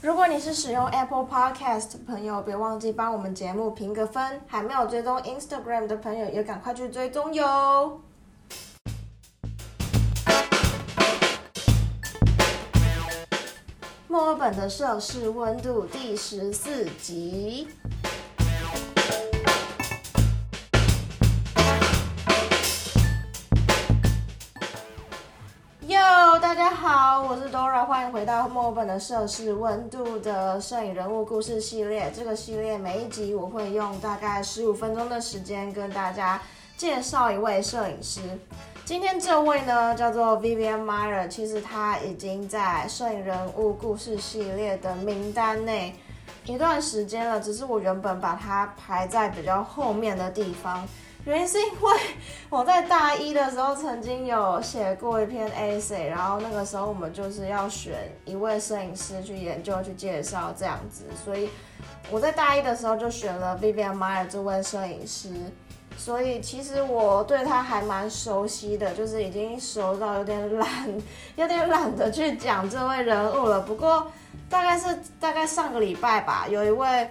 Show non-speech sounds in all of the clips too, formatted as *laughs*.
如果你是使用 Apple Podcast 的朋友，别忘记帮我们节目评个分。还没有追踪 Instagram 的朋友，也赶快去追踪哟。墨尔本的摄氏温度第十四集。我是 Dora，欢迎回到墨尔本的摄氏温度的摄影人物故事系列。这个系列每一集我会用大概十五分钟的时间跟大家介绍一位摄影师。今天这位呢叫做 Vivian Meyer，其实他已经在摄影人物故事系列的名单内一段时间了，只是我原本把它排在比较后面的地方，原因是因为我在大一的时候曾经有写过一篇 essay，然后那个时候我们就是要选一位摄影师去研究、去介绍这样子，所以我在大一的时候就选了 Vivian Meyer 这位摄影师。所以其实我对他还蛮熟悉的，就是已经熟到有点懒，有点懒得去讲这位人物了。不过大概是大概上个礼拜吧，有一位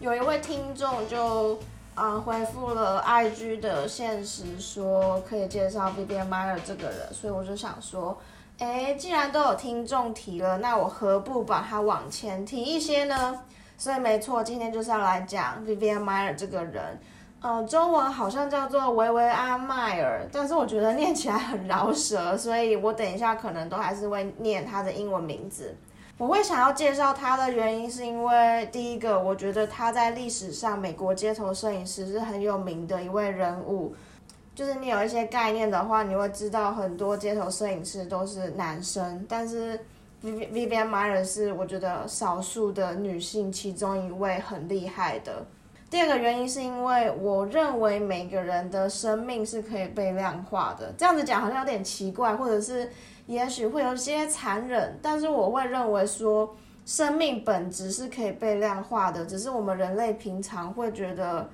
有一位听众就啊回复了 IG 的现实，说可以介绍 Vivian Meyer 这个人，所以我就想说，哎，既然都有听众提了，那我何不把它往前提一些呢？所以没错，今天就是要来讲 Vivian Meyer 这个人。嗯，中文好像叫做维维安迈尔，但是我觉得念起来很饶舌，所以我等一下可能都还是会念他的英文名字。我会想要介绍他的原因，是因为第一个，我觉得他在历史上美国街头摄影师是很有名的一位人物。就是你有一些概念的话，你会知道很多街头摄影师都是男生，但是 Vivian Meyer 是我觉得少数的女性其中一位很厉害的。第二个原因是因为我认为每个人的生命是可以被量化的。这样子讲好像有点奇怪，或者是也许会有些残忍，但是我会认为说生命本质是可以被量化的，只是我们人类平常会觉得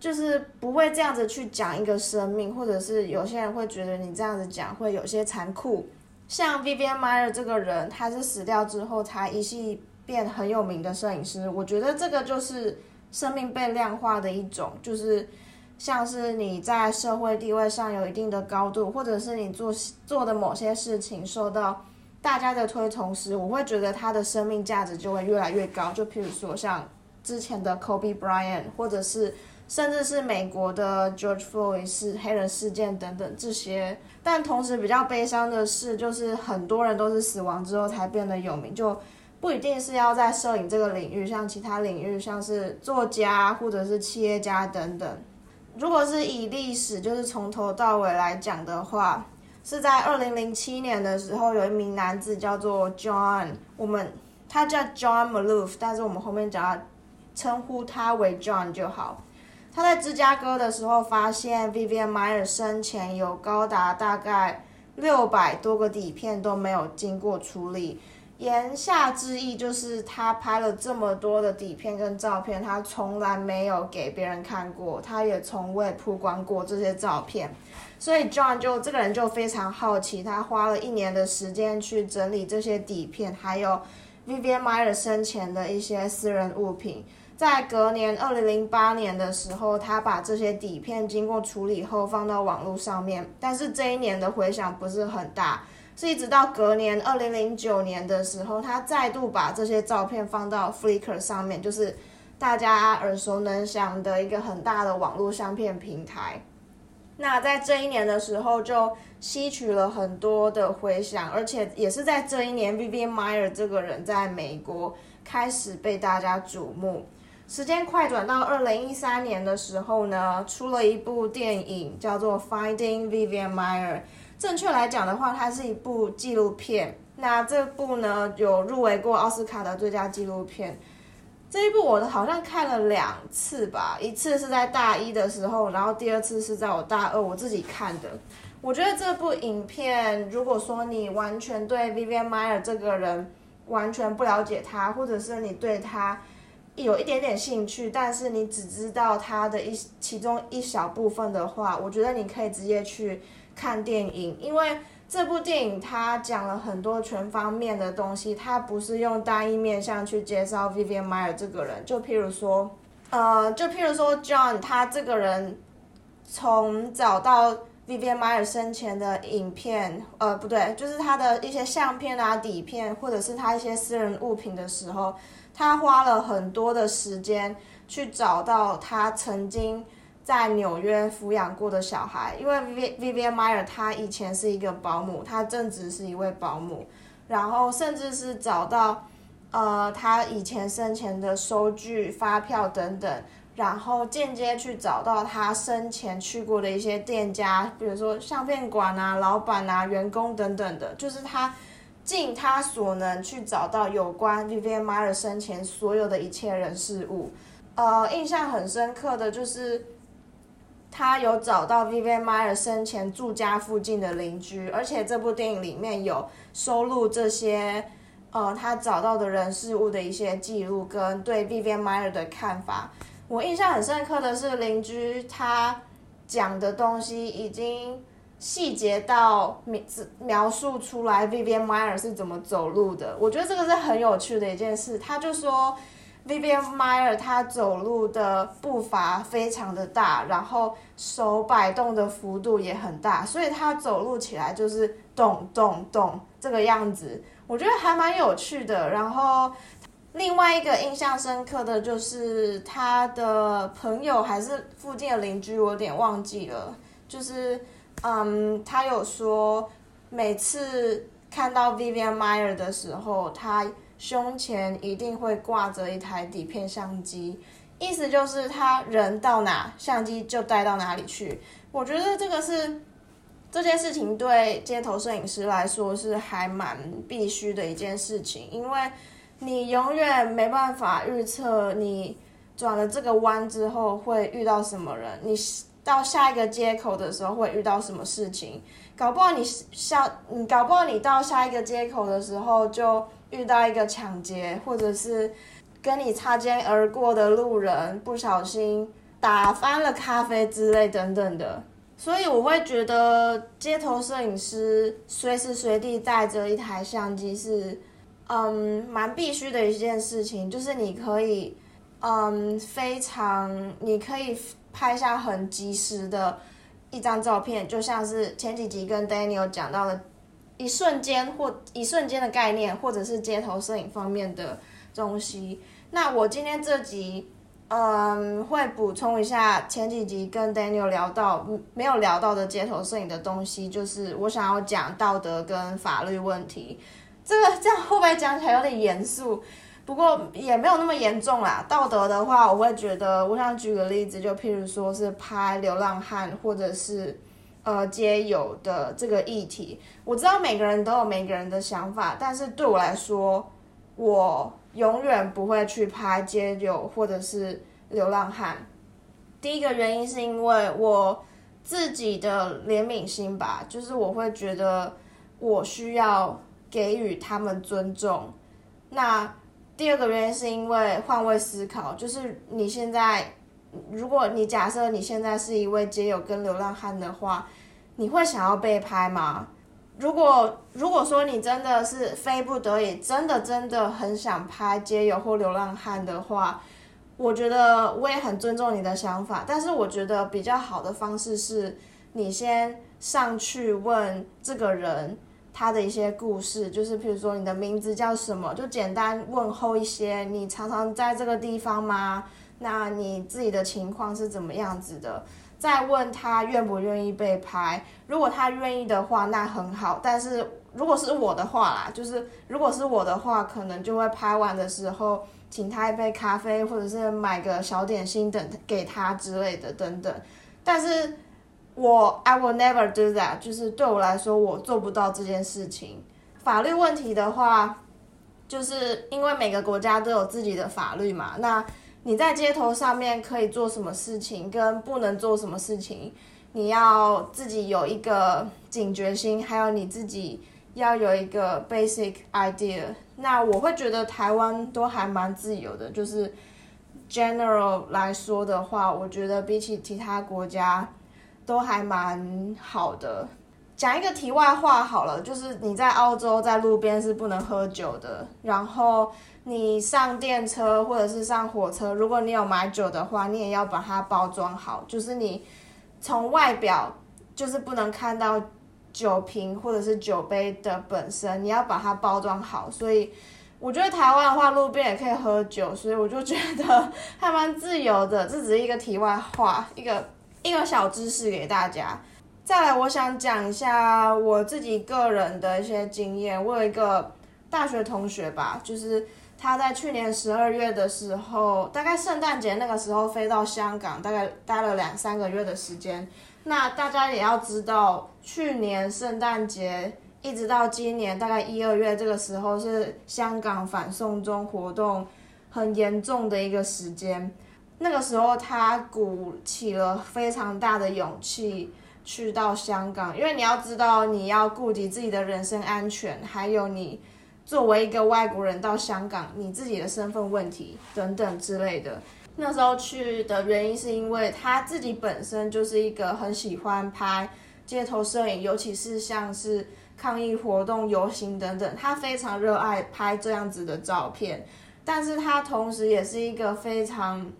就是不会这样子去讲一个生命，或者是有些人会觉得你这样子讲会有些残酷。像 Vivian Meyer 这个人，他是死掉之后才一系变很有名的摄影师，我觉得这个就是。生命被量化的一种，就是像是你在社会地位上有一定的高度，或者是你做做的某些事情受到大家的推崇时，我会觉得他的生命价值就会越来越高。就譬如说像之前的 Kobe Bryant，或者是甚至是美国的 George Floyd 是黑人事件等等这些。但同时比较悲伤的是，就是很多人都是死亡之后才变得有名，就。不一定是要在摄影这个领域，像其他领域，像是作家或者是企业家等等。如果是以历史，就是从头到尾来讲的话，是在二零零七年的时候，有一名男子叫做 John，我们他叫 John Maloof，但是我们后面讲称呼他为 John 就好。他在芝加哥的时候发现 Vivian Meyer 生前有高达大概六百多个底片都没有经过处理。言下之意就是他拍了这么多的底片跟照片，他从来没有给别人看过，他也从未曝光过这些照片。所以 John 就这个人就非常好奇，他花了一年的时间去整理这些底片，还有 Vivian Meyer 生前的一些私人物品。在隔年二零零八年的时候，他把这些底片经过处理后放到网络上面，但是这一年的回响不是很大。是一直到隔年二零零九年的时候，他再度把这些照片放到 Flickr 上面，就是大家耳熟能详的一个很大的网络相片平台。那在这一年的时候，就吸取了很多的回响，而且也是在这一年，Vivian Meyer 这个人在美国开始被大家瞩目。时间快转到二零一三年的时候呢，出了一部电影叫做《Finding Vivian Meyer》。正确来讲的话，它是一部纪录片。那这部呢，有入围过奥斯卡的最佳纪录片。这一部我好像看了两次吧，一次是在大一的时候，然后第二次是在我大二我自己看的。我觉得这部影片，如果说你完全对 Vivian Meyer 这个人完全不了解他，或者是你对他有一点点兴趣，但是你只知道他的一其中一小部分的话，我觉得你可以直接去。看电影，因为这部电影它讲了很多全方面的东西，它不是用单一面向去介绍 Vivian Meyer 这个人。就譬如说，呃，就譬如说 John 他这个人，从找到 Vivian Meyer 生前的影片，呃，不对，就是他的一些相片啊、底片，或者是他一些私人物品的时候，他花了很多的时间去找到他曾经。在纽约抚养过的小孩，因为 Vivian Meyer 他以前是一个保姆，他正职是一位保姆，然后甚至是找到，呃，他以前生前的收据、发票等等，然后间接去找到他生前去过的一些店家，比如说相片馆啊、老板啊、员工等等的，就是他尽他所能去找到有关 Vivian Meyer 生前所有的一切人事物。呃，印象很深刻的就是。他有找到 Vivian Meyer 生前住家附近的邻居，而且这部电影里面有收录这些，呃，他找到的人事物的一些记录跟对 Vivian Meyer 的看法。我印象很深刻的是，邻居他讲的东西已经细节到描描述出来 Vivian Meyer 是怎么走路的。我觉得这个是很有趣的一件事。他就说。Vivian Meyer 他走路的步伐非常的大，然后手摆动的幅度也很大，所以他走路起来就是咚咚咚这个样子，我觉得还蛮有趣的。然后另外一个印象深刻的就是他的朋友还是附近的邻居，我有点忘记了，就是嗯，他有说每次看到 Vivian Meyer 的时候，他。胸前一定会挂着一台底片相机，意思就是他人到哪，相机就带到哪里去。我觉得这个是这件事情对街头摄影师来说是还蛮必须的一件事情，因为你永远没办法预测你转了这个弯之后会遇到什么人，你到下一个街口的时候会遇到什么事情，搞不好你下你搞不好你到下一个街口的时候就。遇到一个抢劫，或者是跟你擦肩而过的路人不小心打翻了咖啡之类等等的，所以我会觉得街头摄影师随时随地带着一台相机是，嗯，蛮必须的一件事情。就是你可以，嗯，非常你可以拍下很及时的一张照片，就像是前几集跟 Daniel 讲到的。一瞬间或一瞬间的概念，或者是街头摄影方面的东西。那我今天这集，嗯，会补充一下前几集跟 Daniel 聊到没有聊到的街头摄影的东西，就是我想要讲道德跟法律问题。这个这样会不会讲起来有点严肃？不过也没有那么严重啦。道德的话，我会觉得，我想举个例子，就譬如说是拍流浪汉，或者是。呃，街友的这个议题，我知道每个人都有每个人的想法，但是对我来说，我永远不会去拍街友或者是流浪汉。第一个原因是因为我自己的怜悯心吧，就是我会觉得我需要给予他们尊重。那第二个原因是因为换位思考，就是你现在。如果你假设你现在是一位街友跟流浪汉的话，你会想要被拍吗？如果如果说你真的是非不得已，真的真的很想拍街友或流浪汉的话，我觉得我也很尊重你的想法。但是我觉得比较好的方式是，你先上去问这个人他的一些故事，就是比如说你的名字叫什么，就简单问候一些。你常常在这个地方吗？那你自己的情况是怎么样子的？再问他愿不愿意被拍。如果他愿意的话，那很好。但是如果是我的话啦，就是如果是我的话，可能就会拍完的时候请他一杯咖啡，或者是买个小点心等给他之类的等等。但是我 I will never do that，就是对我来说，我做不到这件事情。法律问题的话，就是因为每个国家都有自己的法律嘛，那。你在街头上面可以做什么事情，跟不能做什么事情，你要自己有一个警觉心，还有你自己要有一个 basic idea。那我会觉得台湾都还蛮自由的，就是 general 来说的话，我觉得比起其他国家都还蛮好的。讲一个题外话好了，就是你在澳洲在路边是不能喝酒的，然后你上电车或者是上火车，如果你有买酒的话，你也要把它包装好，就是你从外表就是不能看到酒瓶或者是酒杯的本身，你要把它包装好。所以我觉得台湾的话，路边也可以喝酒，所以我就觉得 *laughs* 还蛮自由的。这只是一个题外话，一个一个小知识给大家。再来，我想讲一下我自己个人的一些经验。我有一个大学同学吧，就是他在去年十二月的时候，大概圣诞节那个时候飞到香港，大概待了两三个月的时间。那大家也要知道，去年圣诞节一直到今年大概一二月这个时候，是香港反送中活动很严重的一个时间。那个时候，他鼓起了非常大的勇气。去到香港，因为你要知道，你要顾及自己的人身安全，还有你作为一个外国人到香港，你自己的身份问题等等之类的。那时候去的原因是因为他自己本身就是一个很喜欢拍街头摄影，尤其是像是抗议活动、游行等等，他非常热爱拍这样子的照片。但是他同时也是一个非常。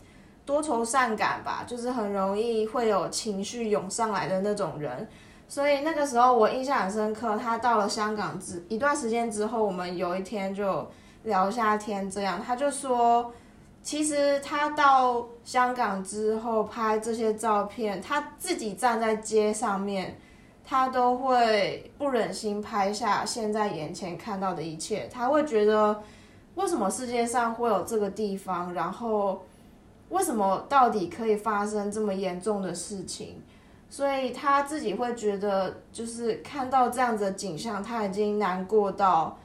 多愁善感吧，就是很容易会有情绪涌上来的那种人，所以那个时候我印象很深刻。他到了香港之一段时间之后，我们有一天就聊一下天，这样他就说，其实他到香港之后拍这些照片，他自己站在街上面，他都会不忍心拍下现在眼前看到的一切，他会觉得为什么世界上会有这个地方，然后。为什么到底可以发生这么严重的事情？所以他自己会觉得，就是看到这样子的景象，他已经难过到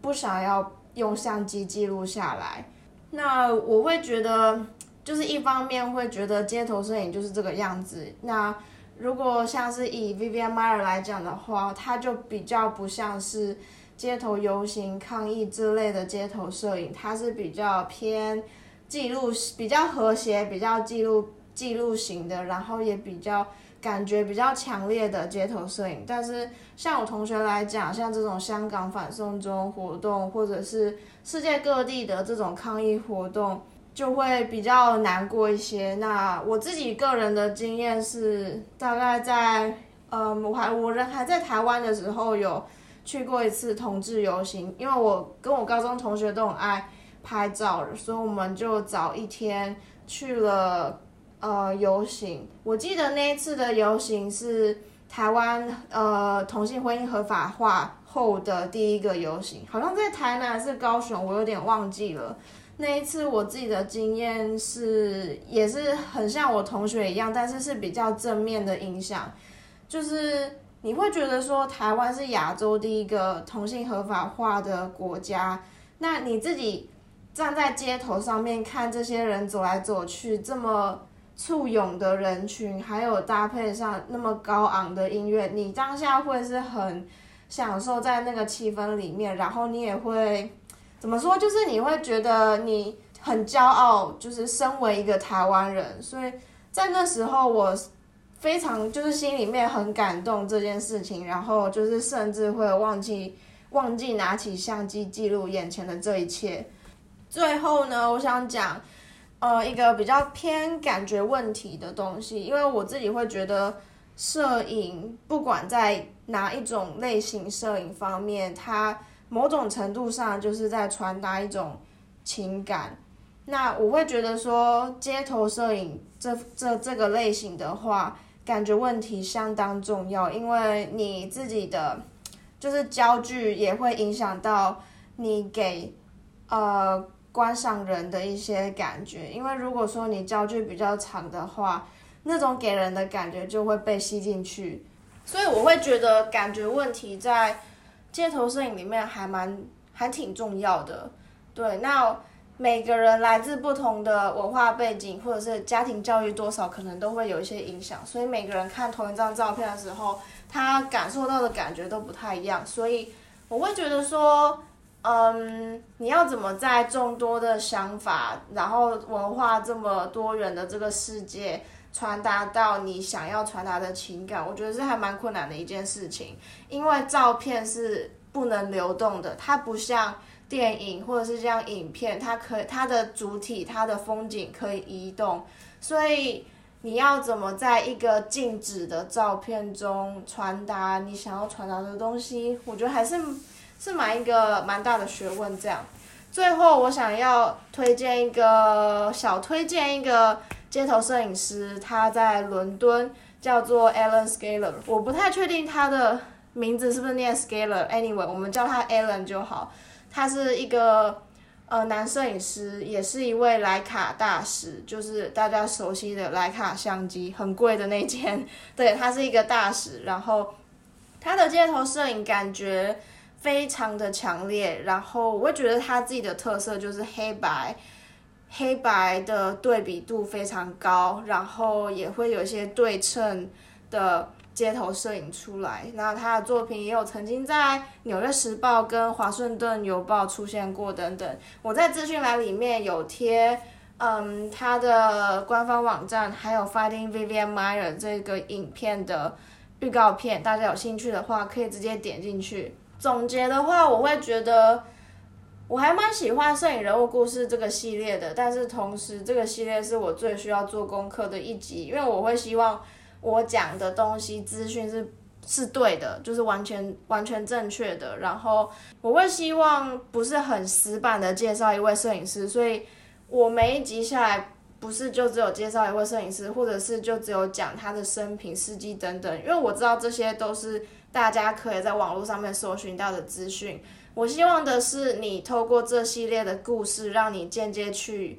不想要用相机记录下来。那我会觉得，就是一方面会觉得街头摄影就是这个样子。那如果像是以 Vivian Meyer 来讲的话，他就比较不像是街头游行抗议之类的街头摄影，他是比较偏。记录比较和谐，比较记录记录型的，然后也比较感觉比较强烈的街头摄影。但是像我同学来讲，像这种香港反送中活动，或者是世界各地的这种抗议活动，就会比较难过一些。那我自己个人的经验是，大概在嗯，我还我人还在台湾的时候，有去过一次同志游行，因为我跟我高中同学都很爱。拍照，所以我们就早一天去了呃游行。我记得那一次的游行是台湾呃同性婚姻合法化后的第一个游行，好像在台南还是高雄，我有点忘记了。那一次我自己的经验是也是很像我同学一样，但是是比较正面的影响，就是你会觉得说台湾是亚洲第一个同性合法化的国家，那你自己。站在街头上面看这些人走来走去，这么簇拥的人群，还有搭配上那么高昂的音乐，你当下会是很享受在那个气氛里面，然后你也会怎么说？就是你会觉得你很骄傲，就是身为一个台湾人。所以在那时候，我非常就是心里面很感动这件事情，然后就是甚至会忘记忘记拿起相机记录眼前的这一切。最后呢，我想讲，呃，一个比较偏感觉问题的东西，因为我自己会觉得，摄影不管在哪一种类型摄影方面，它某种程度上就是在传达一种情感。那我会觉得说，街头摄影这这这个类型的话，感觉问题相当重要，因为你自己的就是焦距也会影响到你给呃。观赏人的一些感觉，因为如果说你焦距比较长的话，那种给人的感觉就会被吸进去，所以我会觉得感觉问题在街头摄影里面还蛮还挺重要的。对，那每个人来自不同的文化背景或者是家庭教育，多少可能都会有一些影响，所以每个人看同一张照片的时候，他感受到的感觉都不太一样，所以我会觉得说。嗯，你要怎么在众多的想法，然后文化这么多元的这个世界，传达到你想要传达的情感，我觉得是还蛮困难的一件事情，因为照片是不能流动的，它不像电影或者是像影片，它可它的主体它的风景可以移动，所以你要怎么在一个静止的照片中传达你想要传达的东西，我觉得还是是蛮一个蛮大的学问这样。最后，我想要推荐一个小推荐一个街头摄影师，他在伦敦叫做 Alan Scaler。我不太确定他的名字是不是念 Scaler，Anyway，我们叫他 Alan 就好。他是一个呃男摄影师，也是一位徕卡大师，就是大家熟悉的徕卡相机，很贵的那件。对他是一个大师，然后他的街头摄影感觉。非常的强烈，然后我会觉得他自己的特色就是黑白，黑白的对比度非常高，然后也会有一些对称的街头摄影出来。然后他的作品也有曾经在《纽约时报》跟《华盛顿邮报》出现过等等。我在资讯栏里面有贴，嗯，他的官方网站，还有《Fighting Vivian Meyer》这个影片的预告片，大家有兴趣的话可以直接点进去。总结的话，我会觉得我还蛮喜欢摄影人物故事这个系列的，但是同时这个系列是我最需要做功课的一集，因为我会希望我讲的东西资讯是是对的，就是完全完全正确的，然后我会希望不是很死板的介绍一位摄影师，所以我每一集下来不是就只有介绍一位摄影师，或者是就只有讲他的生平事迹等等，因为我知道这些都是。大家可以在网络上面搜寻到的资讯，我希望的是你透过这系列的故事，让你间接去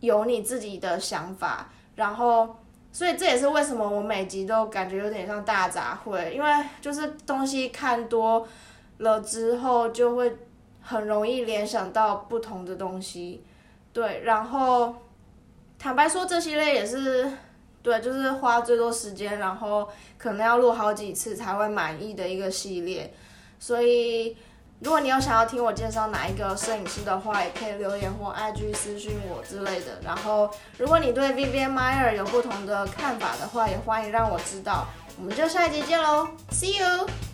有你自己的想法，然后，所以这也是为什么我每集都感觉有点像大杂烩，因为就是东西看多了之后，就会很容易联想到不同的东西，对，然后坦白说，这系列也是。对，就是花最多时间，然后可能要录好几次才会满意的一个系列。所以，如果你有想要听我介绍哪一个摄影师的话，也可以留言或 IG 私讯我之类的。然后，如果你对 Vivian Meyer 有不同的看法的话，也欢迎让我知道。我们就下一集见喽，See you。